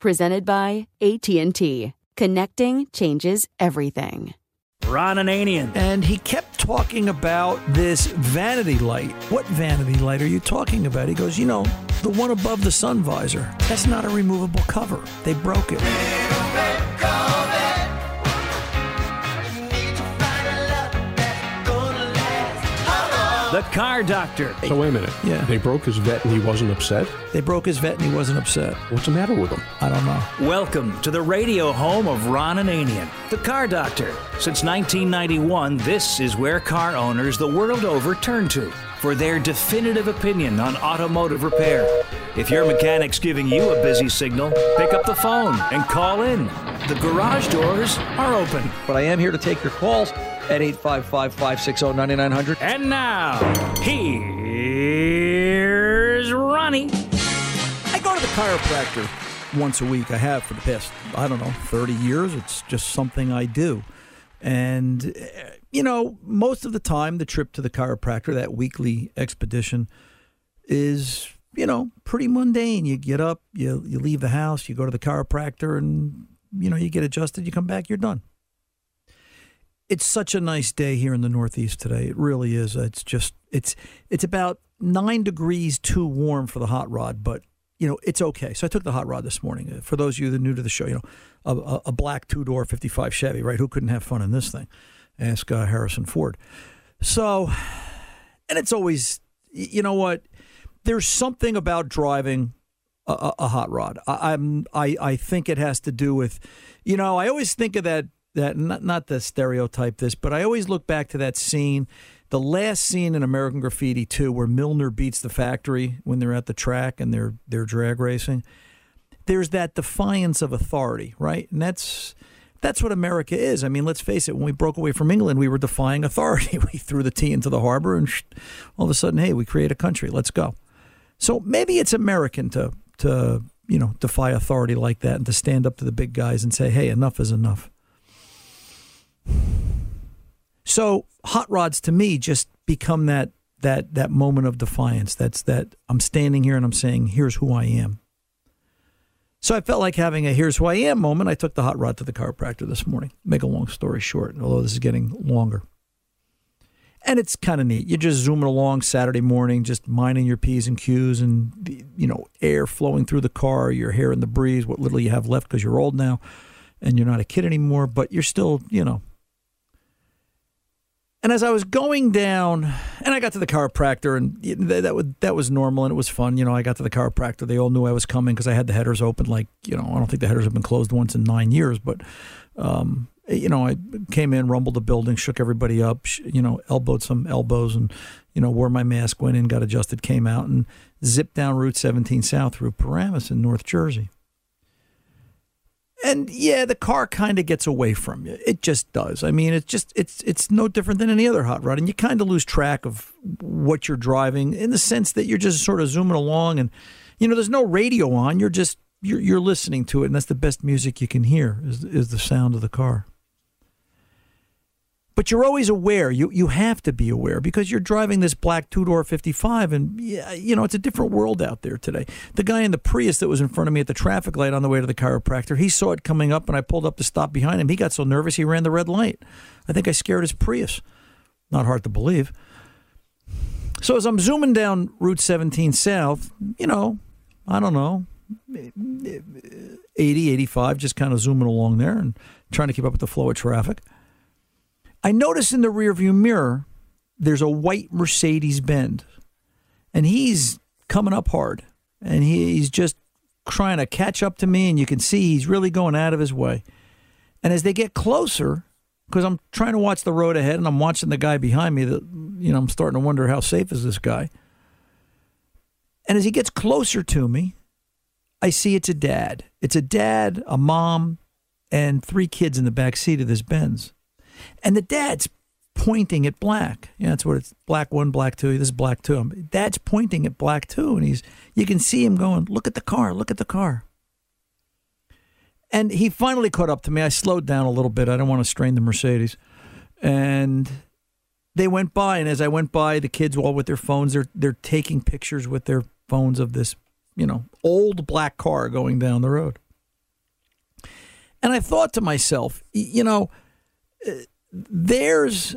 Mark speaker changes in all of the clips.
Speaker 1: Presented by AT&T. Connecting changes everything.
Speaker 2: Ron Ananian.
Speaker 3: And he kept talking about this vanity light. What vanity light are you talking about? He goes, you know, the one above the sun visor. That's not a removable cover. They broke it.
Speaker 2: The Car Doctor.
Speaker 4: So wait a minute.
Speaker 3: Yeah.
Speaker 4: They broke his vet and he wasn't upset?
Speaker 3: They broke his vet and he wasn't upset.
Speaker 4: What's the matter with him?
Speaker 3: I don't know.
Speaker 2: Welcome to the radio home of Ron Ananian, the Car Doctor. Since 1991, this is where car owners the world over turn to for their definitive opinion on automotive repair. If your mechanic's giving you a busy signal, pick up the phone and call in. The garage doors are open.
Speaker 5: But I am here to take your calls at 855 560 9900.
Speaker 2: And now, here's Ronnie.
Speaker 3: I go to the chiropractor once a week. I have for the past, I don't know, 30 years. It's just something I do. And, uh, you know, most of the time, the trip to the chiropractor, that weekly expedition, is, you know, pretty mundane. You get up, you, you leave the house, you go to the chiropractor, and, you know, you get adjusted, you come back, you're done. It's such a nice day here in the Northeast today. It really is. It's just, it's, it's about nine degrees too warm for the hot rod, but you know, it's okay. So I took the hot rod this morning. For those of you that are new to the show, you know, a, a, a black two door 55 Chevy, right? Who couldn't have fun in this thing? Ask uh, Harrison Ford. So, and it's always, you know what? There's something about driving a, a, hot rod. I, I'm, I, I think it has to do with, you know, I always think of that, that not, not to stereotype this, but I always look back to that scene the last scene in American Graffiti 2 where Milner beats the factory when they're at the track and they're they're drag racing. There's that defiance of authority, right? And that's that's what America is. I mean, let's face it, when we broke away from England, we were defying authority. We threw the tea into the harbor and all of a sudden, hey, we create a country. Let's go. So maybe it's American to to, you know, defy authority like that and to stand up to the big guys and say, "Hey, enough is enough." So hot rods to me just become that that that moment of defiance. That's that I'm standing here and I'm saying, here's who I am. So I felt like having a here's who I am moment. I took the hot rod to the chiropractor this morning. Make a long story short, although this is getting longer. And it's kind of neat. You're just zooming along Saturday morning, just minding your P's and Q's and, you know, air flowing through the car, your hair in the breeze, what little you have left because you're old now and you're not a kid anymore, but you're still, you know, and as I was going down, and I got to the chiropractor, and that, that was that was normal, and it was fun. You know, I got to the chiropractor. They all knew I was coming because I had the headers open. Like, you know, I don't think the headers have been closed once in nine years, but, um, you know, I came in, rumbled the building, shook everybody up, you know, elbowed some elbows, and you know, wore my mask, went in, got adjusted, came out, and zipped down Route 17 South through Paramus in North Jersey. And yeah, the car kind of gets away from you. It just does. I mean, it's just it's it's no different than any other hot rod, and you kind of lose track of what you're driving in the sense that you're just sort of zooming along, and you know, there's no radio on. You're just you're you're listening to it, and that's the best music you can hear is is the sound of the car. But you're always aware. You you have to be aware because you're driving this black two door 55, and you know it's a different world out there today. The guy in the Prius that was in front of me at the traffic light on the way to the chiropractor, he saw it coming up, and I pulled up to stop behind him. He got so nervous he ran the red light. I think I scared his Prius. Not hard to believe. So as I'm zooming down Route 17 South, you know, I don't know, 80, 85, just kind of zooming along there and trying to keep up with the flow of traffic. I notice in the rearview mirror there's a white Mercedes Benz, and he's coming up hard, and he's just trying to catch up to me, and you can see he's really going out of his way. And as they get closer, because I'm trying to watch the road ahead, and I'm watching the guy behind me, that you know I'm starting to wonder how safe is this guy. And as he gets closer to me, I see it's a dad. It's a dad, a mom, and three kids in the back seat of this Benz. And the dad's pointing at black. Yeah, that's what it's black one, black two. This is black two. Dad's pointing at black two, and he's you can see him going, look at the car, look at the car. And he finally caught up to me. I slowed down a little bit. I don't want to strain the Mercedes. And they went by, and as I went by, the kids all with their phones, they're they're taking pictures with their phones of this, you know, old black car going down the road. And I thought to myself, you know, there's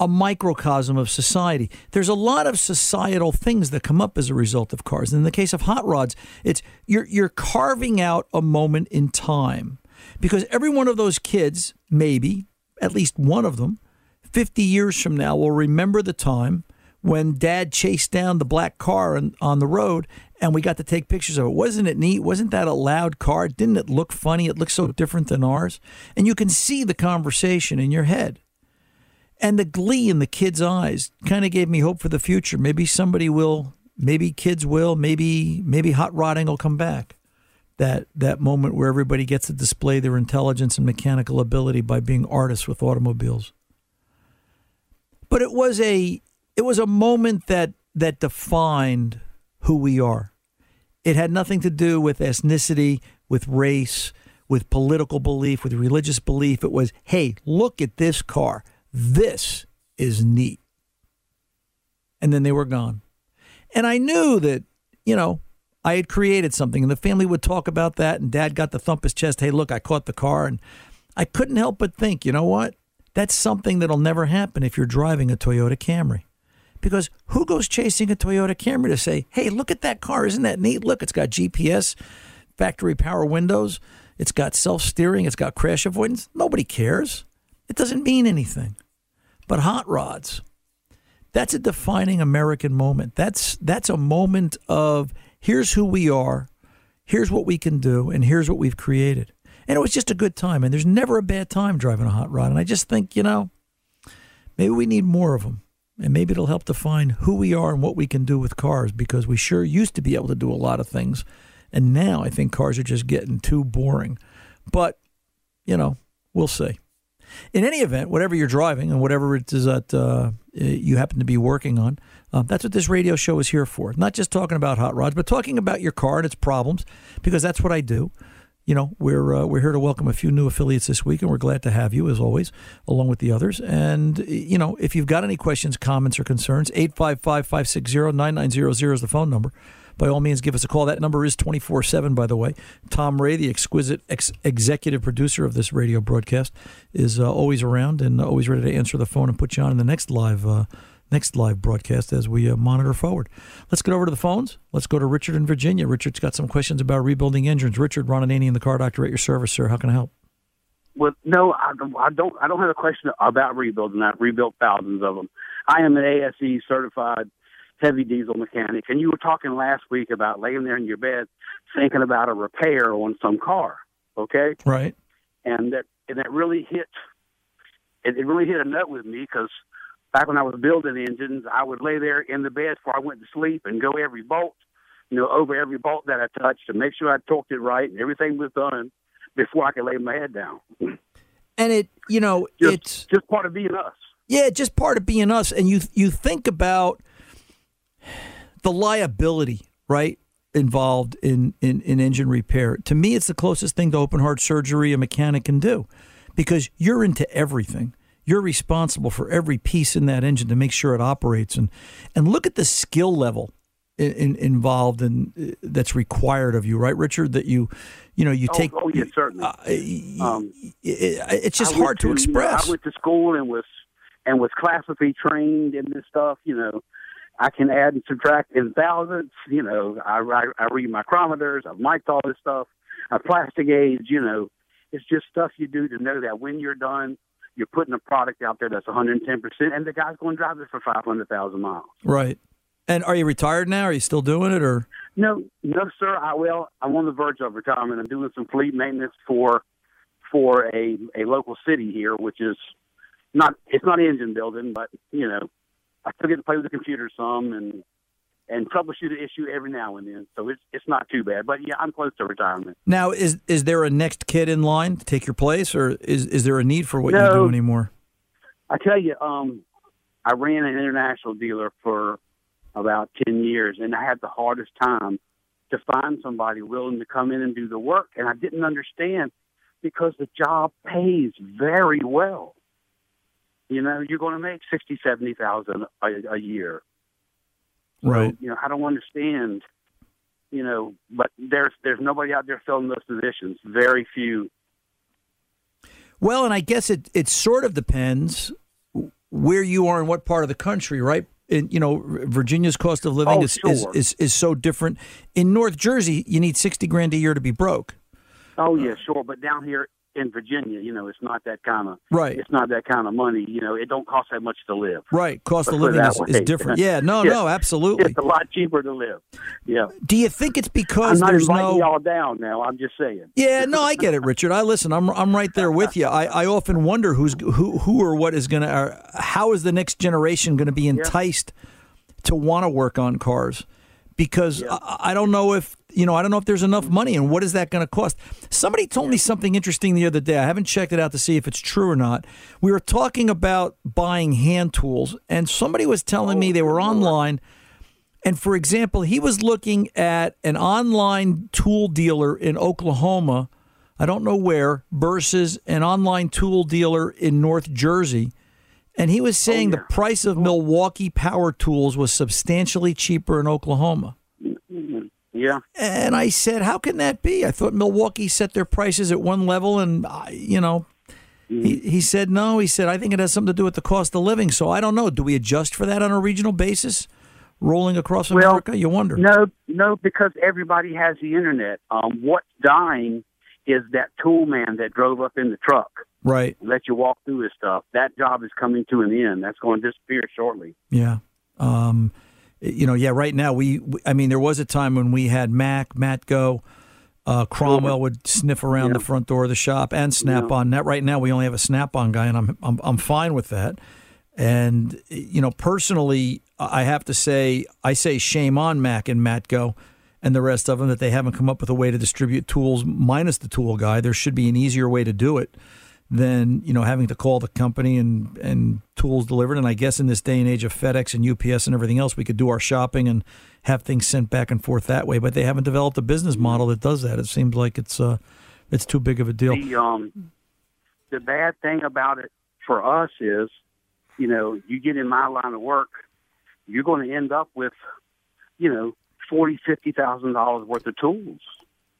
Speaker 3: a microcosm of society. There's a lot of societal things that come up as a result of cars. And in the case of hot rods, it's you're you're carving out a moment in time. Because every one of those kids, maybe, at least one of them, 50 years from now will remember the time when dad chased down the black car on, on the road and we got to take pictures of it. Wasn't it neat? Wasn't that a loud car? Didn't it look funny? It looked so different than ours. And you can see the conversation in your head. And the glee in the kids' eyes kind of gave me hope for the future. Maybe somebody will, maybe kids will, maybe maybe hot rodding will come back. That that moment where everybody gets to display their intelligence and mechanical ability by being artists with automobiles. But it was a it was a moment that that defined who we are. It had nothing to do with ethnicity, with race, with political belief, with religious belief. It was, hey, look at this car. This is neat. And then they were gone. And I knew that, you know, I had created something, and the family would talk about that. And dad got to thump his chest, hey, look, I caught the car. And I couldn't help but think, you know what? That's something that'll never happen if you're driving a Toyota Camry. Because who goes chasing a Toyota Camry to say, hey, look at that car. Isn't that neat? Look, it's got GPS, factory power windows, it's got self steering, it's got crash avoidance. Nobody cares. It doesn't mean anything. But hot rods, that's a defining American moment. That's that's a moment of here's who we are, here's what we can do, and here's what we've created. And it was just a good time. And there's never a bad time driving a hot rod. And I just think, you know, maybe we need more of them and maybe it'll help define who we are and what we can do with cars because we sure used to be able to do a lot of things. And now I think cars are just getting too boring. But, you know, we'll see. In any event, whatever you're driving and whatever it is that uh, you happen to be working on, uh, that's what this radio show is here for. Not just talking about hot rods, but talking about your car and its problems, because that's what I do. You know, we're uh, we're here to welcome a few new affiliates this week, and we're glad to have you as always, along with the others. And you know, if you've got any questions, comments, or concerns, 855-560-9900 is the phone number. By all means, give us a call. That number is 24 7, by the way. Tom Ray, the exquisite ex- executive producer of this radio broadcast, is uh, always around and always ready to answer the phone and put you on in the next live uh, next live broadcast as we uh, monitor forward. Let's get over to the phones. Let's go to Richard in Virginia. Richard's got some questions about rebuilding engines. Richard Ron Ananian the car doctor at your service, sir. How can I help?
Speaker 6: Well, no, I don't. I don't, I don't have a question about rebuilding. I've rebuilt thousands of them. I am an ASE certified heavy diesel mechanic, and you were talking last week about laying there in your bed thinking about a repair on some car. Okay,
Speaker 3: right?
Speaker 6: And that and that really hit. It, it really hit a nut with me because back when I was building engines, I would lay there in the bed before I went to sleep and go every bolt, you know, over every bolt that I touched to make sure I torqued it right and everything was done before I could lay my head down.
Speaker 3: And it, you know,
Speaker 6: just,
Speaker 3: it's
Speaker 6: just part of being us.
Speaker 3: Yeah, just part of being us. And you you think about the liability, right? Involved in, in, in engine repair. To me, it's the closest thing to open heart surgery a mechanic can do because you're into everything you're responsible for every piece in that engine to make sure it operates and and look at the skill level in, in, involved and in, uh, that's required of you right richard that you you know you
Speaker 6: oh,
Speaker 3: take
Speaker 6: oh yes certainly uh,
Speaker 3: um, it, it's just hard to,
Speaker 6: to,
Speaker 3: express
Speaker 6: i went to school and was and was classically trained in this stuff you know I can add and subtract in thousands. You know, I, I, I read micrometers. I've mic'd all this stuff. I plastic gauge. You know, it's just stuff you do to know that when you're done, you're putting a product out there that's 110 percent, and the guy's going to drive it for 500,000 miles.
Speaker 3: Right. And are you retired now? Are you still doing it, or
Speaker 6: no? No, sir. I well, I'm on the verge of retirement. I'm doing some fleet maintenance for for a a local city here, which is not it's not engine building, but you know, I still get to play with the computer some and and troubleshoot an issue every now and then. So it's it's not too bad. But yeah, I'm close to retirement.
Speaker 3: Now, is is there a next kid in line to take your place, or is is there a need for what
Speaker 6: no,
Speaker 3: you do anymore?
Speaker 6: I tell you, um, I ran an international dealer for about ten years, and I had the hardest time to find somebody willing to come in and do the work, and I didn't understand because the job pays very well. You know, you're going to make sixty, seventy thousand a, a year
Speaker 3: Right.
Speaker 6: So, you know, I don't understand. You know, but there's there's nobody out there filling those positions. Very few.
Speaker 3: Well, and I guess it it sort of depends where you are in what part of the country, right? In, you know, Virginia's cost of living
Speaker 6: oh,
Speaker 3: is,
Speaker 6: sure.
Speaker 3: is, is is so different. In North Jersey, you need sixty grand a year to be broke.
Speaker 6: Oh yeah, uh, sure. But down here in Virginia, you know, it's not that kind of
Speaker 3: right.
Speaker 6: It's not that kind of money. You know, it don't cost that much to live.
Speaker 3: Right, cost of living is, is, different. Yeah, no, no, absolutely.
Speaker 6: It's a lot cheaper to live. Yeah.
Speaker 3: Do you think it's because
Speaker 6: I'm not
Speaker 3: there's
Speaker 6: inviting
Speaker 3: no
Speaker 6: y'all down now? I'm just saying.
Speaker 3: Yeah, no, I get it, Richard. I listen. I'm I'm right there with you. I, I often wonder who's who who or what is going to or how is the next generation going to be enticed yeah. to want to work on cars because
Speaker 6: yeah.
Speaker 3: I, I don't know if you know, I don't know if there's enough money and what is that going to cost. Somebody told me something interesting the other day. I haven't checked it out to see if it's true or not. We were talking about buying hand tools, and somebody was telling me oh, they were online. And for example, he was looking at an online tool dealer in Oklahoma, I don't know where, versus an online tool dealer in North Jersey. And he was saying
Speaker 6: oh, yeah.
Speaker 3: the price of Milwaukee power tools was substantially cheaper in Oklahoma.
Speaker 6: Mm-hmm. Yeah.
Speaker 3: And I said, how can that be? I thought Milwaukee set their prices at one level, and uh, you know, mm-hmm. he, he said no. He said I think it has something to do with the cost of living. So I don't know. Do we adjust for that on a regional basis, rolling across America?
Speaker 6: Well,
Speaker 3: you wonder.
Speaker 6: No, no, because everybody has the internet. Um, what's dying is that tool man that drove up in the truck.
Speaker 3: Right.
Speaker 6: Let you walk through his stuff. That job is coming to an end. That's going to disappear shortly.
Speaker 3: Yeah. Um, you know, yeah, right now we, I mean, there was a time when we had Mac, Matco, uh, Cornwell would sniff around
Speaker 6: yeah.
Speaker 3: the front door of the shop and Snap on. That right now we only have a Snap on guy, and I'm, I'm I'm fine with that. And you know, personally, I have to say, I say shame on Mac and Matco and the rest of them that they haven't come up with a way to distribute tools minus the tool guy. There should be an easier way to do it than you know having to call the company and and tools delivered. And I guess in this day and age of FedEx and UPS and everything else, we could do our shopping and have things sent back and forth that way. But they haven't developed a business model that does that. It seems like it's uh, It's too big of a deal.
Speaker 6: The um, the bad thing about it for us is, you know, you get in my line of work, you're going to end up with, you know, forty, fifty thousand dollars worth of tools.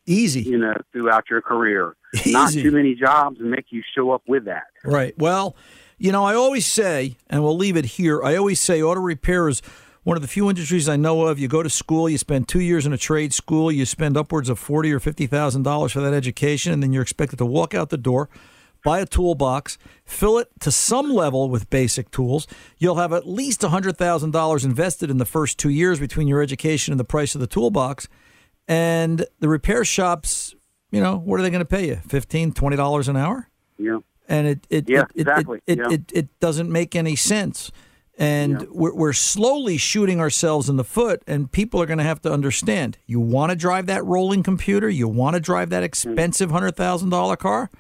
Speaker 3: Easy.
Speaker 6: You know, throughout your career. Not too many jobs make you show up with that.
Speaker 3: Right. Well, you know, I always say, and we'll leave it here. I always say, auto repair is one of the few industries I know of. You go to school, you spend two years in a trade school, you spend upwards of forty or fifty thousand dollars for that education, and then you're expected to walk out the door, buy a toolbox, fill it to some level with basic tools. You'll have at least hundred thousand dollars invested in the first two years between your education and the price of the toolbox, and the repair shops. You know, what are they going to pay you? Fifteen, twenty dollars an hour?
Speaker 6: Yeah.
Speaker 3: and it it
Speaker 6: Yeah,
Speaker 3: it, it,
Speaker 6: exactly.
Speaker 3: it,
Speaker 6: Yeah.
Speaker 3: it, it, it doesn't make any sense and we're, we're slowly shooting ourselves in the foot and people are going to have to understand you want to drive that rolling computer you want to drive that hmm. expensive $100000 car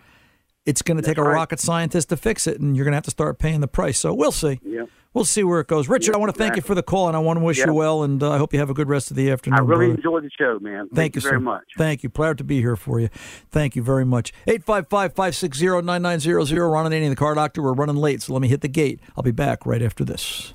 Speaker 3: it's going to take a
Speaker 6: right.
Speaker 3: rocket scientist to fix it and you're going to have to start paying the price so we'll see
Speaker 6: Yeah.
Speaker 3: we'll see where it goes richard
Speaker 6: Yeah,
Speaker 3: i want to thank you for the call and i want to wish
Speaker 6: Yeah.
Speaker 3: you well and uh, i hope you have a good rest of the afternoon
Speaker 6: I really
Speaker 3: brother.
Speaker 6: enjoyed the show, man.
Speaker 3: Thank,
Speaker 6: you
Speaker 3: you
Speaker 6: very much.
Speaker 3: Thank you. Proud to be here for you. Thank you very much. 855 560 9900. Ron Ananian, the car doctor. We're running late, so let me hit the gate. I'll be back right after this.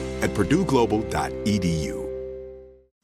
Speaker 7: at purdueglobal.edu.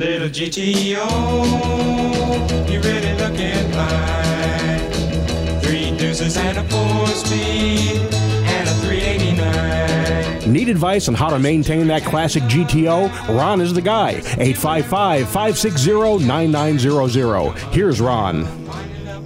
Speaker 8: Little GTO, you really looking fine. Three deuces and a four speed and a 389.
Speaker 4: Need advice on how to maintain that classic GTO? Ron is the guy. 855 560 9900. Here's Ron.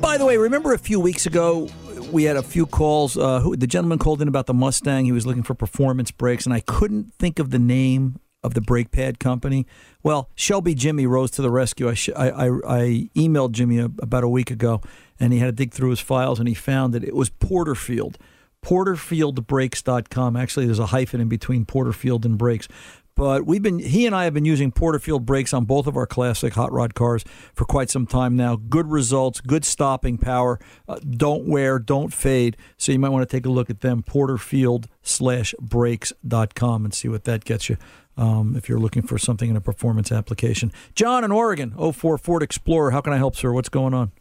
Speaker 3: By the way, remember a few weeks ago we had a few calls. Uh, who, the gentleman called in about the Mustang. He was looking for performance brakes, and I couldn't think of the name of the brake pad company. Well, Shelby Jimmy rose to the rescue. I, sh- I, I, I emailed Jimmy a, about a week ago, and he had to dig through his files, and he found that it was Porterfield. PorterfieldBrakes.com. Actually, there's a hyphen in between Porterfield and brakes. But we've been he and I have been using Porterfield brakes on both of our classic hot rod cars for quite some time now. Good results, good stopping power. Uh, don't wear, don't fade. So you might want to take a look at them. Porterfield slash brakes.com and see what that gets you. Um, if you're looking for something in a performance application. John in Oregon, 04 Ford Explorer. How can I help, sir? What's going on?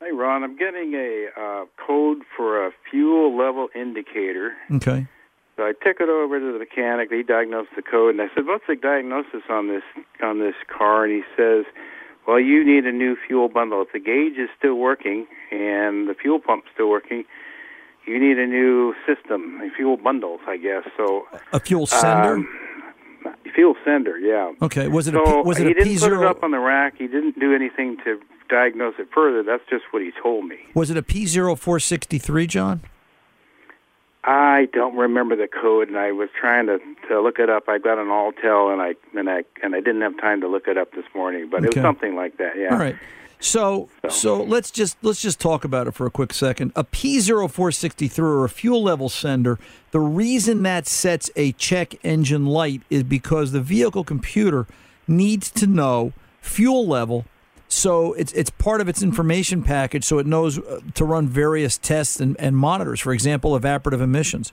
Speaker 9: Hey, Ron, I'm getting a uh, code for a fuel level indicator.
Speaker 3: Okay.
Speaker 9: So I took it over to the mechanic. He diagnosed the code, and I said, "What's the diagnosis on this on this car?" And he says, "Well, you need a new fuel bundle. If the gauge is still working and the fuel pump's still working, you need a new system, a fuel bundles, I guess." So
Speaker 3: A fuel sender?
Speaker 9: um, fuel sender, yeah.
Speaker 3: okay. Was it a
Speaker 9: so
Speaker 3: P, was it
Speaker 9: he
Speaker 3: a
Speaker 9: didn't
Speaker 3: P
Speaker 9: put it up on the rack. He didn't do anything to diagnose it further. That's just what he told me.
Speaker 3: Was it a P 463 John?
Speaker 9: I don't remember the code, and I was trying to, to look it up. I got an Alltel, and I and I and I didn't have time to look it up this morning, but it was something like that. Yeah.
Speaker 3: All right. So, so let's just let's just talk about it for a quick second. A P0463 or a fuel level sender. The reason that sets a check engine light is because the vehicle computer needs to know fuel level. So it's it's part of its information package, so it knows uh, to run various tests and, and monitors. For example, evaporative emissions.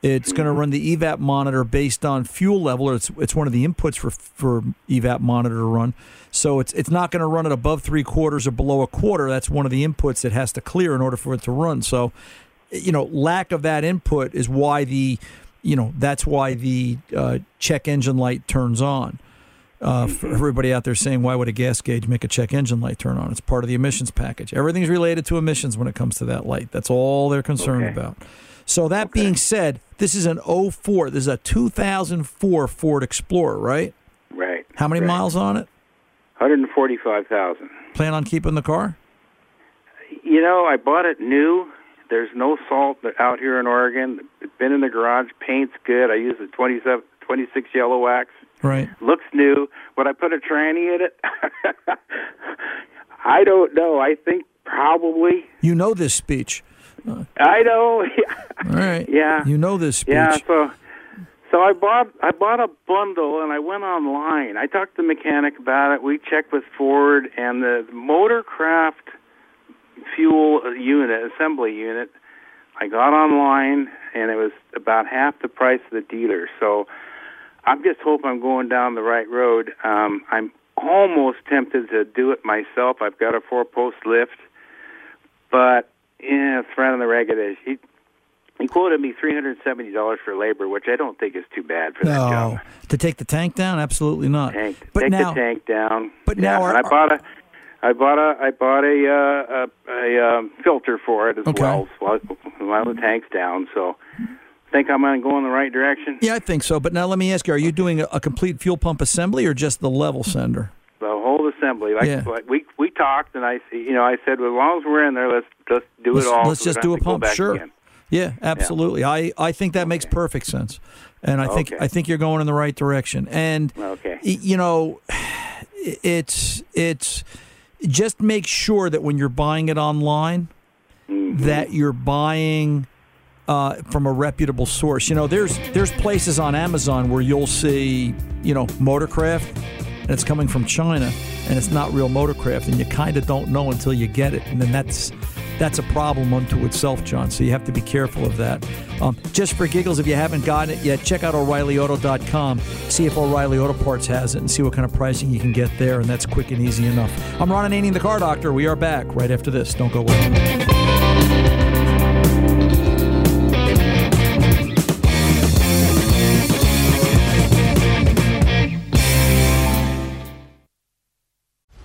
Speaker 3: It's going to run the evap monitor based on fuel level. It's it's one of the inputs for for evap monitor to run. So it's it's not going to run it above three quarters or below a quarter. That's one of the inputs it has to clear in order for it to run. So, you know, lack of that input is why the you know that's why the uh, check engine light turns on. Uh, for everybody out there saying, why would a gas gauge make a check engine light turn on? It's part of the emissions package. Everything's related to emissions when it comes to that light. That's all they're concerned
Speaker 9: Okay.
Speaker 3: about. So that being said, this is an 04. This is a 2004 Ford Explorer, right?
Speaker 9: Right.
Speaker 3: How many
Speaker 9: right.
Speaker 3: miles on it?
Speaker 9: 145,000.
Speaker 3: Plan on keeping the car?
Speaker 9: You know, I bought it new. There's no salt out here in Oregon. It's been in the garage. Paint's good. I use the 27, 26 yellow wax.
Speaker 3: Right.
Speaker 9: Looks new. Would I put a tranny in it? I don't know. I think probably.
Speaker 3: You know this speech.
Speaker 9: I know.
Speaker 3: All right.
Speaker 9: Yeah.
Speaker 3: You know this speech.
Speaker 9: Yeah, so so I bought I bought a bundle and I went online. I talked to the mechanic about it. We checked with Ford and the Motorcraft fuel unit assembly unit. I got online and it was about half the price of the dealer. So I'm just hoping I'm going down the right road. Um, I'm almost tempted to do it myself. I've got a four post lift, but yeah, thread on the ragged edge. He he quoted me three hundred seventy dollars for labor, which I don't think is too bad for that job.
Speaker 3: No. To take the tank down? Absolutely not.
Speaker 9: Tank,
Speaker 3: But
Speaker 9: take
Speaker 3: now,
Speaker 9: the tank down.
Speaker 3: but
Speaker 9: yeah,
Speaker 3: now our-
Speaker 9: I bought a, I bought a, I bought a, uh, a, a um, filter for it as
Speaker 3: Okay.
Speaker 9: well. While, while the tank's down, so think I'm going in the right direction.
Speaker 3: yeah, I think so. But now let me ask you: Are you doing a, a complete fuel pump assembly or just the level sender?
Speaker 9: Assembly, like,
Speaker 3: Yeah.
Speaker 9: like we we talked, and I, you know, I said, well, as long as we're in there, let's just do
Speaker 3: let's,
Speaker 9: it all.
Speaker 3: Let's
Speaker 9: so
Speaker 3: just
Speaker 9: don't
Speaker 3: a
Speaker 9: have to go
Speaker 3: pump. Sure.
Speaker 9: again.
Speaker 3: Yeah, absolutely. I, I think that makes perfect sense, and I think
Speaker 9: Okay.
Speaker 3: I think you're going in the right direction. And
Speaker 9: Okay.
Speaker 3: you know, it's it's just make sure that when you're buying it online,
Speaker 9: Mm-hmm.
Speaker 3: that you're buying uh, from a reputable source. You know, there's there's places on Amazon where you'll see you know Motorcraft, and it's coming from China, and it's not real Motorcraft, and you kind of don't know until you get it, and then that's that's a problem unto itself, John. So you have to be careful of that. Um, just for giggles, if you haven't gotten it yet, check out O'ReillyAuto.com. See if O'Reilly Auto Parts has it, and see what kind of pricing you can get there, and that's quick and easy enough. I'm Ron Ananian, the Car Doctor. We are back right after this. Don't go away.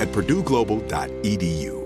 Speaker 7: at purdueglobal.edu.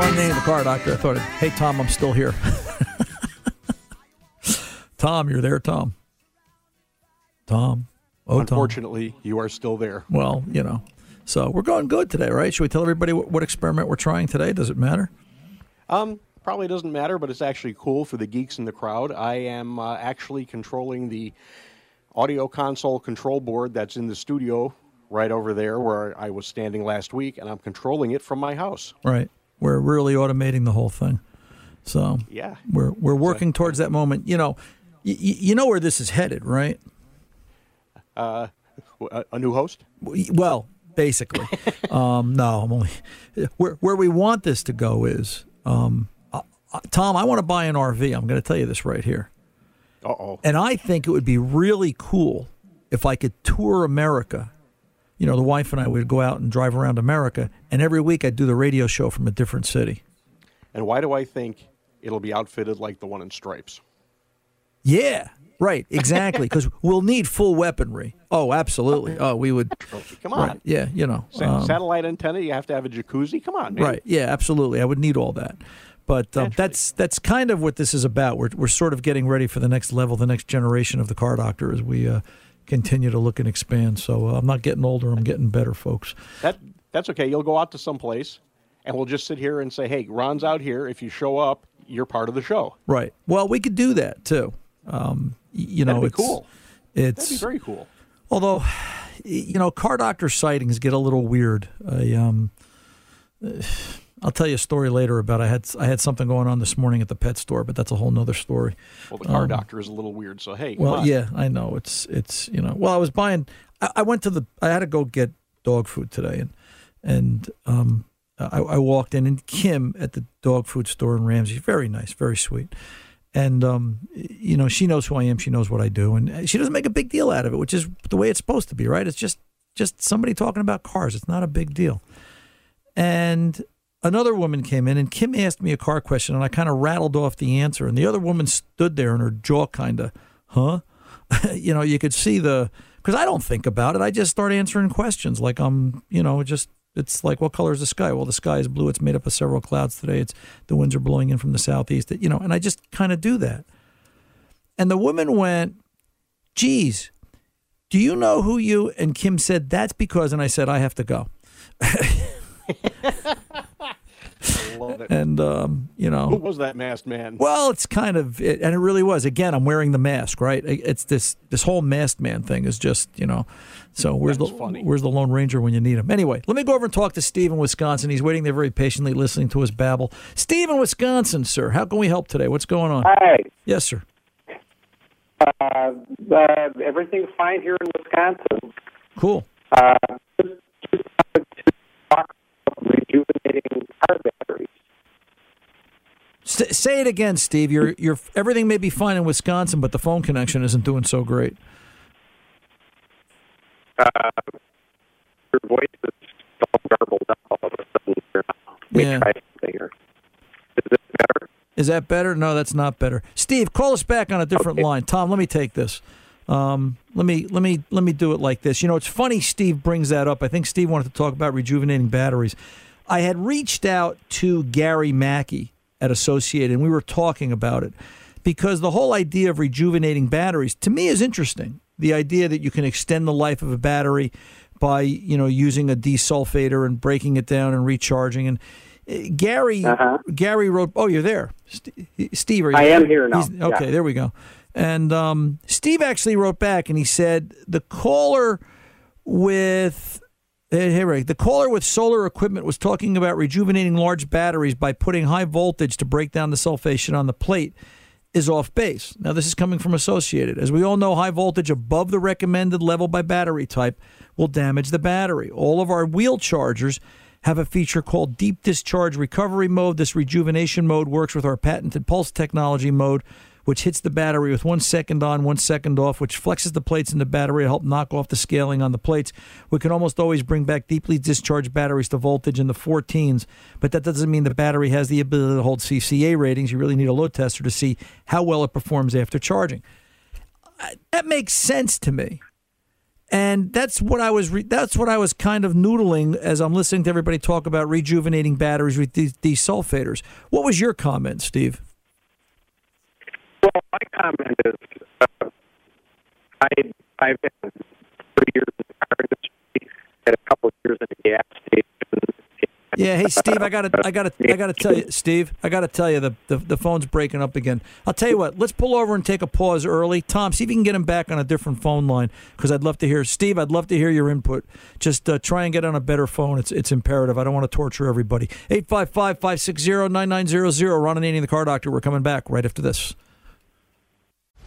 Speaker 3: One name, the car doctor. I thought, hey, Tom, I'm still here. Tom, you're there, Tom. Tom. Oh, Tom.
Speaker 4: Unfortunately, you are still there.
Speaker 3: Well, you know. So we're going good today, right? Should we tell everybody what, what experiment we're trying today? Does it matter?
Speaker 4: Um, probably doesn't matter, but it's actually cool for the geeks in the crowd. I am uh, actually controlling the audio console control board that's in the studio right over there where I was standing last week, and I'm controlling it from my house.
Speaker 3: Right. We're really automating the whole thing. So
Speaker 4: Yeah.
Speaker 3: we're we're working towards that moment. You know, y- you know where this is headed, right?
Speaker 4: Uh, a, a new host?
Speaker 3: Well, basically. um, no, I'm only where where we want this to go is um, uh, uh, Tom. I want to buy an RV. I'm going to tell you this right here.
Speaker 4: Uh oh.
Speaker 3: And I think it would be really cool if I could tour America. You know, the wife and I would go out and drive around America, and every week I'd do the radio show from a different city.
Speaker 4: And why do I think it'll be outfitted like the one in Stripes?
Speaker 3: Yeah, right, exactly. Because we'll need full weaponry. Oh, absolutely. Oh, we would.
Speaker 4: Come on.
Speaker 3: Right, yeah, you know. Um,
Speaker 4: satellite antenna, you have to have a jacuzzi? Come on, man.
Speaker 3: Right. Yeah, absolutely. I would need all that. But um, that's that's kind of what this is about. We're we're sort of getting ready for the next level, the next generation of the car doctor as we uh, continue to look and expand. So uh, I'm not getting older; I'm getting better, folks.
Speaker 4: That That's okay. You'll go out to some place, and we'll just sit here and say, hey, Ron's out here. If you show up, you're part of the show.
Speaker 3: Right. Well, we could do that too. Um, you know,
Speaker 4: That'd be
Speaker 3: it's
Speaker 4: cool.
Speaker 3: It's
Speaker 4: That'd be very cool.
Speaker 3: Although, you know, car doctor sightings get a little weird. I, um, I'll tell you a story later about I had I had something going on this morning at the pet store, but that's a whole nother story.
Speaker 4: Well, the car
Speaker 3: Um,
Speaker 4: doctor is a little weird, so hey.
Speaker 3: Well, yeah, I know it's it's you know. Well, I was buying. I, I went to the. I had to go get dog food today, and and um, I, I walked in, and Kim at the dog food store in Ramsey, very nice, very sweet, and um, you know, she knows who I am, she knows what I do, and she doesn't make a big deal out of it, which is the way it's supposed to be, right? It's just just somebody talking about cars. It's not a big deal. And another woman came in, and Kim asked me a car question, and I kind of rattled off the answer. And the other woman stood there, and her jaw kind of, huh? you know, you could see the, because I don't think about it. I just start answering questions like I'm, you know, just, it's like, what color is the sky? Well, the sky is blue. It's made up of several clouds today. It's the winds are blowing in from the southeast. You know, and I just kind of do that. And the woman went, geez, do you know who you? And Kim said, that's because, and I said, I have to go.
Speaker 4: I love it.
Speaker 3: And, um, you know.
Speaker 4: Who was that masked man?
Speaker 3: Well, it's kind of, it, and it really was. Again, I'm wearing the mask, right? It's this this whole masked man thing is just, you know. So where's the where's the Lone Ranger when you need him? Anyway, let me go over and talk to Steve in Wisconsin. He's waiting there very patiently, listening to us babble. Steve in Wisconsin, sir, how can we help today? What's going on?
Speaker 10: Hi.
Speaker 3: Yes, sir.
Speaker 10: Uh, uh, everything's fine here in Wisconsin.
Speaker 3: Cool.
Speaker 10: Uh, just, just to talk about rejuvenating car batteries.
Speaker 3: S- say it again, Steve. You're you're everything may be fine in Wisconsin, but the phone connection isn't doing so great.
Speaker 10: Uh, your voice is all garbled up all of a sudden. Here. Let
Speaker 3: Yeah.
Speaker 10: try something here. Is this better?
Speaker 3: Is that better? No, that's not better. Steve, call us back on a different line. Tom, let me take this. Um, let me let me let me do it like this. You know, it's funny. Steve brings that up. I think Steve wanted to talk about rejuvenating batteries. I had reached out to Gary Mackey at Associated, and we were talking about it because the whole idea of rejuvenating batteries to me is interesting. The idea that you can extend the life of a battery by you know using a desulfator and breaking it down and recharging and uh, Gary Gary wrote oh you're there St- Steve are you
Speaker 10: Uh-huh. I am here now,
Speaker 3: He's- okay
Speaker 10: yeah.
Speaker 3: there we go and um, Steve actually wrote back and he said the caller with hey, Ray. The caller with solar equipment was talking about rejuvenating large batteries by putting high voltage to break down the sulfation on the plate is off base. Now, this is coming from Associated. As we all know, high voltage above the recommended level by battery type will damage the battery. All of our wheel chargers have a feature called deep discharge recovery mode. This rejuvenation mode works with our patented pulse technology mode, which hits the battery with one second on, one second off, which flexes the plates in the battery to help knock off the scaling on the plates. We can almost always bring back deeply discharged batteries to voltage in the 14s, but that doesn't mean the battery has the ability to hold CCA ratings. You really need a load tester to see how well it performs after charging. That makes sense to me. And that's what I was. Re- that's what I was kind of noodling as I'm listening to everybody talk about rejuvenating batteries with these desulfators. What was your comment, Steve?
Speaker 10: Well, my comment is, uh, I I've been three years in the car industry, had a couple of years in the gas station.
Speaker 3: Yeah, hey Steve, I gotta, I gotta, I gotta tell you, Steve, I gotta tell you, the, the the phone's breaking up again. I'll tell you what, let's pull over and take a pause early. Tom, see if you can get him back on a different phone line because I'd love to hear Steve. I'd love to hear your input. Just uh, try and get on a better phone. It's it's imperative. I don't want to torture everybody. 855-560-9900. Ron Ananian, the car doctor. We're coming back right after this.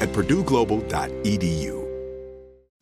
Speaker 7: at purdueglobal.edu.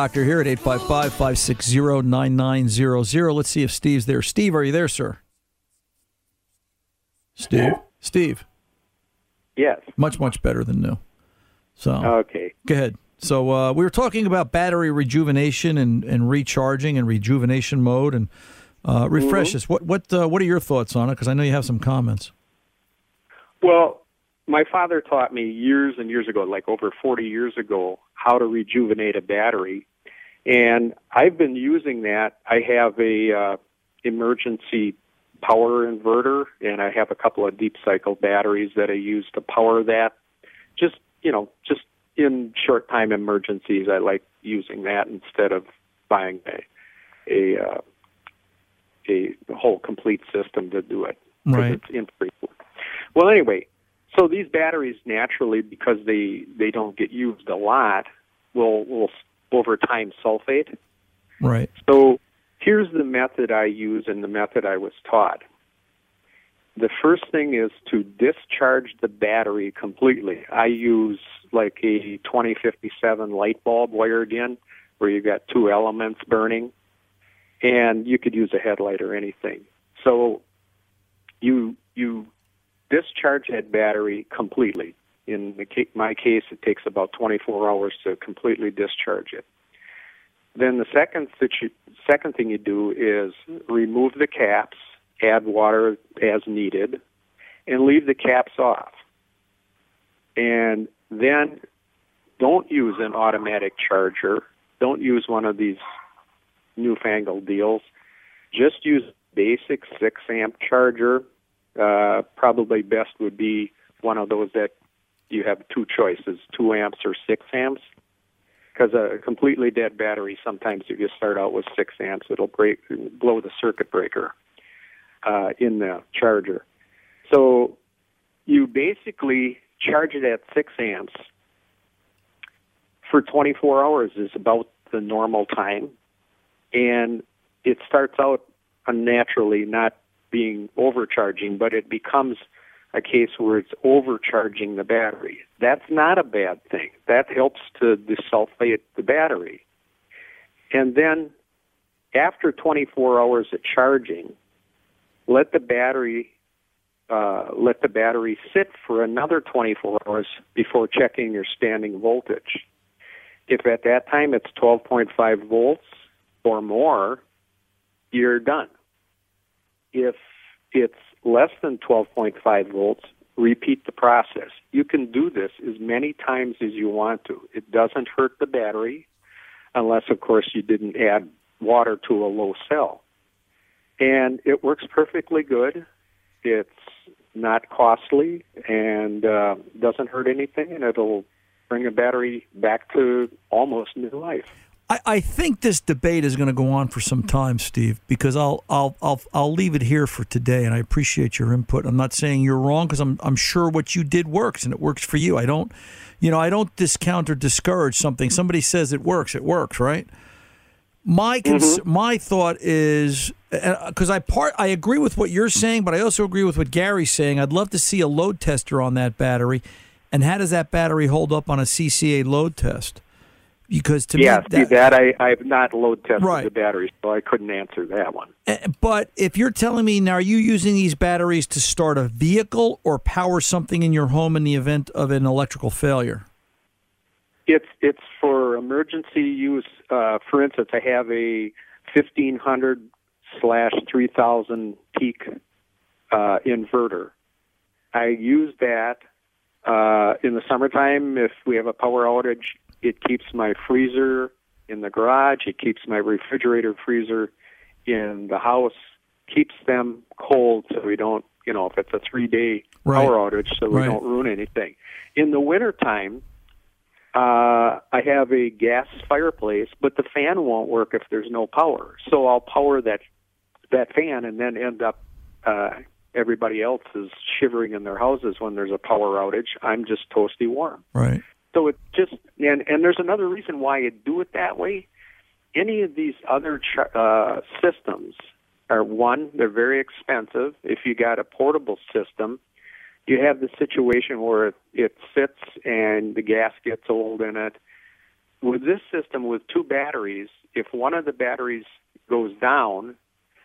Speaker 3: Doctor, here at 855 560 9900. Let's see if Steve's there. Steve, are you there, sir? Steve? Steve.
Speaker 10: Yes.
Speaker 3: Much, much better than new. So,
Speaker 10: Okay.
Speaker 3: go ahead. So, uh, we were talking about battery rejuvenation and, and recharging and rejuvenation mode. And uh, refresh
Speaker 10: Mhm.
Speaker 3: us. What, what, uh, what are your thoughts on it? Because I know you have some comments.
Speaker 10: Well, my father taught me years and years ago, like over 40 years ago, how to rejuvenate a battery. And I've been using that. I have a uh, emergency power inverter, and I have a couple of deep cycle batteries that I use to power that. Just you know, just in short time emergencies, I like using that instead of buying a a uh, a whole complete system to do it.
Speaker 3: Right.
Speaker 10: It's infrequent. Well, anyway, so these batteries naturally, because they they don't get used a lot, will will over time sulfate.
Speaker 3: Right.
Speaker 10: So here's the method I use and the method I was taught. The first thing is to discharge the battery completely. I use like a 2057 light bulb wired in where you've got two elements burning and you could use a headlight or anything. So you you discharge that battery completely. In my case, it takes about 24 hours to completely discharge it. Then the second situ- second thing you do is remove the caps, add water as needed, and leave the caps off. And then don't use an automatic charger. Don't use one of these newfangled deals. Just use basic six amp charger. Uh, probably best would be one of those that you have two choices: two amps or six amps. Because a completely dead battery, sometimes if you start out with six amps, it'll break, blow the circuit breaker uh, in the charger. So you basically charge it at six amps for 24 hours is about the normal time, and it starts out unnaturally not being overcharging, but it becomes a case where it's overcharging the battery. That's not a bad thing. That helps to desulfate the battery. And then after 24 hours of charging, let the battery uh, let the battery sit for another 24 hours before checking your standing voltage. If at that time it's 12.5 volts or more, you're done. If it's less than 12.5 volts, repeat the process. You can do this as many times as you want to. It doesn't hurt the battery, unless, of course, you didn't add water to a low cell. And it works perfectly good. It's not costly and uh, doesn't hurt anything, and it'll bring a battery back to almost new life.
Speaker 3: I, I think this debate is going to go on for some time, Steve, because I'll I'll I'll I'll leave it here for today, and I appreciate your input. I'm not saying you're wrong because I'm I'm sure what you did works and it works for you. I don't, you know, I don't discount or discourage something. Somebody says it works, it works, right? My cons-
Speaker 10: Mm-hmm.
Speaker 3: my thought is because I part I agree with what you're saying, but I also agree with what Gary's saying. I'd love to see a load tester on that battery, and how does that battery hold up on a CCA load test? Because to
Speaker 10: yeah,
Speaker 3: me,
Speaker 10: see that I I've not load tested
Speaker 3: Right.
Speaker 10: the batteries, so I couldn't answer that one.
Speaker 3: Uh, But if you're telling me now, are you using these batteries to start a vehicle or power something in your home in the event of an electrical failure?
Speaker 10: It's it's for emergency use. Uh, for instance, I have a fifteen hundred slash three thousand peak uh, inverter. I use that uh, in the summertime. If we have a power outage, it keeps my freezer in the garage. It keeps my refrigerator freezer in the house. Keeps them cold so we don't, you know, if it's a three day
Speaker 3: Right.
Speaker 10: power outage, so we
Speaker 3: Right.
Speaker 10: don't ruin anything. In the wintertime, uh, I have a gas fireplace, but the fan won't work if there's no power. So I'll power that that fan, and then end up uh, everybody else is shivering in their houses when there's a power outage. I'm just toasty warm.
Speaker 3: Right.
Speaker 10: So it just and and there's another reason why you do it that way. Any of these other uh, systems are one, they're very expensive. If you got a portable system, you have the situation where it, it sits and the gas gets old in it. With this system, with two batteries, if one of the batteries goes down,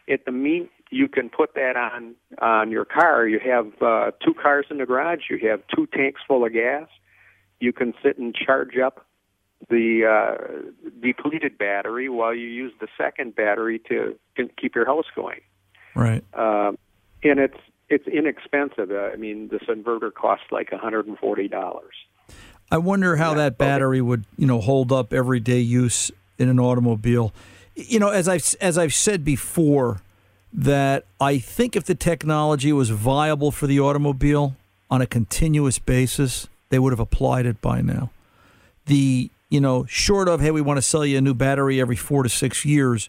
Speaker 10: at the mean you can put that on on your car. You have uh, two cars in the garage. You have two tanks full of gas. You can sit and charge up the uh, depleted battery while you use the second battery to, to keep your house going.
Speaker 3: Right.
Speaker 10: Um, and it's it's inexpensive. Uh, I mean, this inverter costs like hundred and forty dollars.
Speaker 3: I wonder how that battery would, you know, hold up everyday use in an automobile. You know, as I've as I've said before, that I think if the technology was viable for the automobile on a continuous basis, they would have applied it by now. The you know, short of hey, we want to sell you a new battery every four to six years,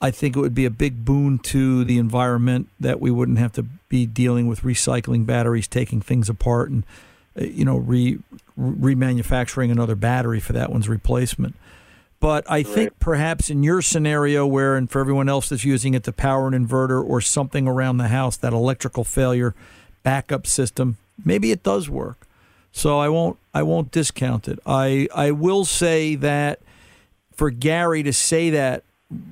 Speaker 3: I think it would be a big boon to the environment that we wouldn't have to be dealing with recycling batteries, taking things apart, and uh, you know, re remanufacturing another battery for that one's replacement. But I think perhaps in your scenario, where and for everyone else that's using it to power an inverter or something around the house, that electrical failure backup system, maybe it does work. So I won't I won't discount it. I I will say that for Gary to say that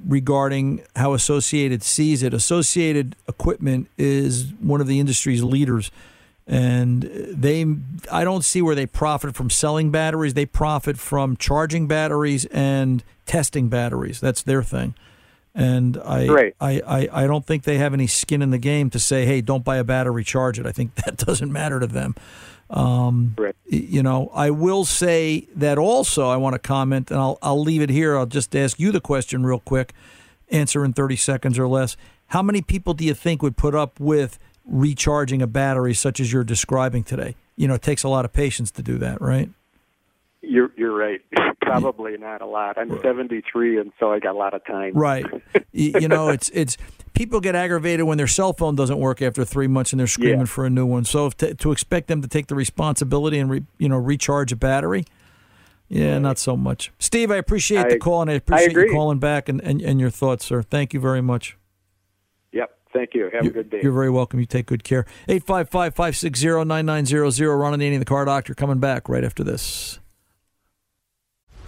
Speaker 3: regarding how Associated sees it, Associated Equipment is one of the industry's leaders and they I don't see where they profit from selling batteries. They profit from charging batteries and testing batteries. That's their thing. And I,
Speaker 10: Right.
Speaker 3: I, I, I don't think they have any skin in the game to say, hey, don't buy a battery, charge it. I think that doesn't matter to them. Um, You know, I will say that also I want to comment, and I'll, I'll leave it here. I'll just ask you the question real quick, answer in 30 seconds or less. How many people do you think would put up with recharging a battery such as you're describing today? You know, it takes a lot of patience to do that, right?
Speaker 10: You're you're right. Probably not a lot. I'm 73, and so I got a lot of time.
Speaker 3: Right. you, you know, it's it's people get aggravated when their cell phone doesn't work after three months and they're screaming
Speaker 10: Yeah.
Speaker 3: for a new one. So if to, to expect them to take the responsibility and re, you know recharge a battery, yeah, not so much. Steve, I appreciate the call and I
Speaker 10: I
Speaker 3: appreciate you calling back and, and, and your thoughts, sir. Thank you very much.
Speaker 10: Yep. Thank you. Have a good day.
Speaker 3: You're very welcome. You take good care. 855 560 9900. Ron Ananian, the car doctor, coming back right after this.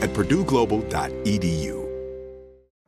Speaker 7: at purdueglobal.edu.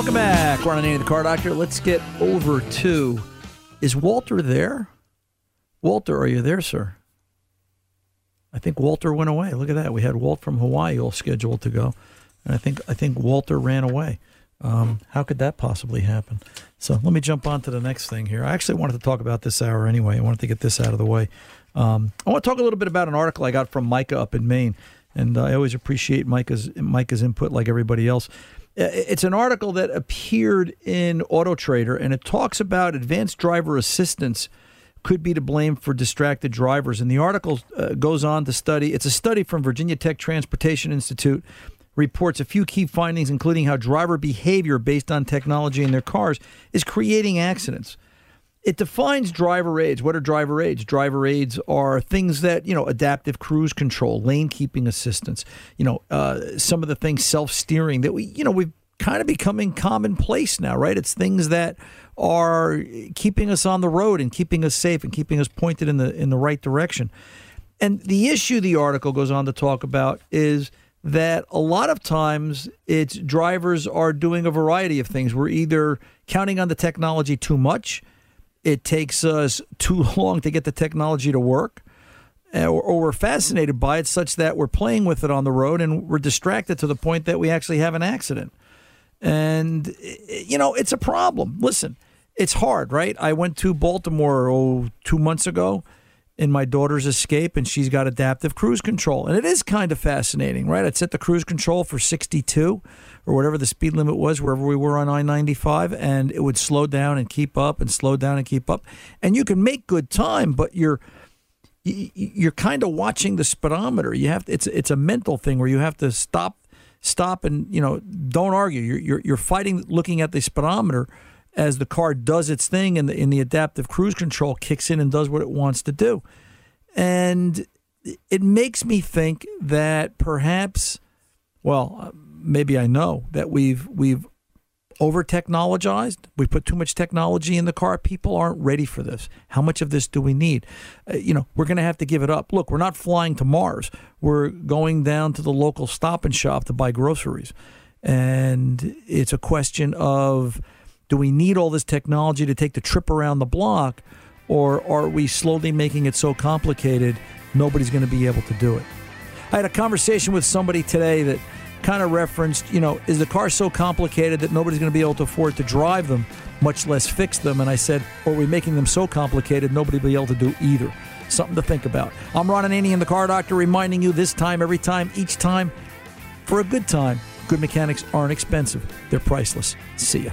Speaker 3: Welcome back. Ron Ananian, the car doctor. Let's get over to. Is Walter there? Walter, are you there, sir? I think Walter went away. Look at that. We had Walt from Hawaii all scheduled to go, and I think I think Walter ran away. Um, how could that possibly happen? So let me jump on to the next thing here. I actually wanted to talk about this hour anyway. I wanted to get this out of the way. Um, I want to talk a little bit about an article I got from Micah up in Maine, and I always appreciate Micah's Micah's input, like everybody else. It's an article that appeared in Auto Trader, and it talks about advanced driver assistance could be to blame for distracted drivers. And the article uh, goes on to study. It's a study from Virginia Tech Transportation Institute. Reports a few key findings, including how driver behavior based on technology in their cars is creating accidents it defines driver aids. What are driver aids? Driver aids are things that you know, adaptive cruise control, lane keeping assistance. You know, uh, some of the things self steering that we, you know, we've kind of becoming commonplace now, right? It's things that are keeping us on the road and keeping us safe and keeping us pointed in the in the right direction. And the issue the article goes on to talk about is that a lot of times it's drivers are doing a variety of things. We're either counting on the technology too much it takes us too long to get the technology to work, eh, or, or, we're fascinated by it such that we're playing with it on the road and we're distracted to the point that we actually have an accident. And, eh, you know, it's a problem. Listen, it's hard, right? I went to Baltimore oh, two months ago in my daughter's escape and she's got adaptive cruise control. And it is kind of fascinating, right? I'd set the cruise control for 62 or whatever the speed limit was wherever we were on I 95, and it would slow down and keep up and slow down and keep up. And you can make good time, but you're you're kind of watching the speedometer. You have to, it's it's a mental thing where you have to stop stop and you know don't argue. You're you're, you're fighting looking at the speedometer as the car does its thing and the, in the adaptive cruise control kicks in and does what it wants to do. And it makes me think that perhaps, well, maybe I know that we've we've over technologized. We put too much technology in the car. People aren't ready for this. How much of this do we need? Uh, you know, we're going to have to give it up. Look, we're not flying to Mars. We're going down to the local stop and shop to buy groceries. And it's a question of do we need all this technology to take the trip around the block, or are we slowly making it so complicated nobody's going to be able to do it? I had a conversation with somebody today that kind of referenced, you know, is the car so complicated that nobody's going to be able to afford to drive them, much less fix them? And I said, or are we making them so complicated nobody will be able to do either? Something to think about. I'm Ron Ananian, the car doctor, reminding you this time, every time, each time, for a good time, good mechanics aren't expensive. They're priceless. See ya.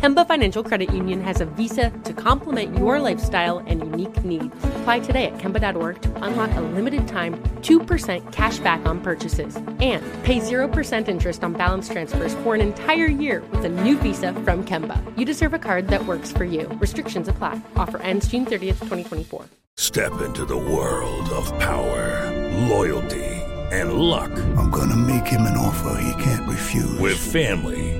Speaker 11: Kemba Financial Credit Union has a visa to complement your lifestyle and unique needs. Apply today at Kemba.org to unlock a limited time 2% cash back on purchases and pay 0% interest on balance transfers for an entire year with a new visa from Kemba. You deserve a card that works for you. Restrictions apply. Offer ends June 30th, 2024.
Speaker 12: Step into the world of power, loyalty, and luck.
Speaker 13: I'm going to make him an offer he can't refuse.
Speaker 12: With family,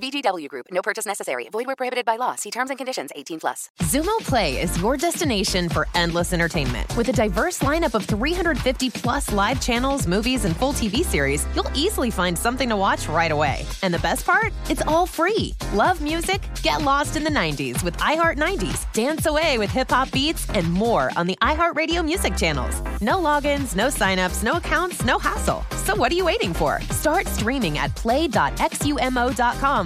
Speaker 14: VGW Group. No purchase necessary. Void where prohibited by law. See terms and conditions. 18 plus.
Speaker 15: Xumo Play is your destination for endless entertainment. With a diverse lineup of 350 plus live channels, movies, and full TV series, you'll easily find something to watch right away. And the best part? It's all free. Love music? Get lost in the 90s with iHeart 90s. Dance away with hip hop beats and more on the iHeartRadio music channels. No logins, no signups, no accounts, no hassle. So what are you waiting for? Start streaming at play.xumo.com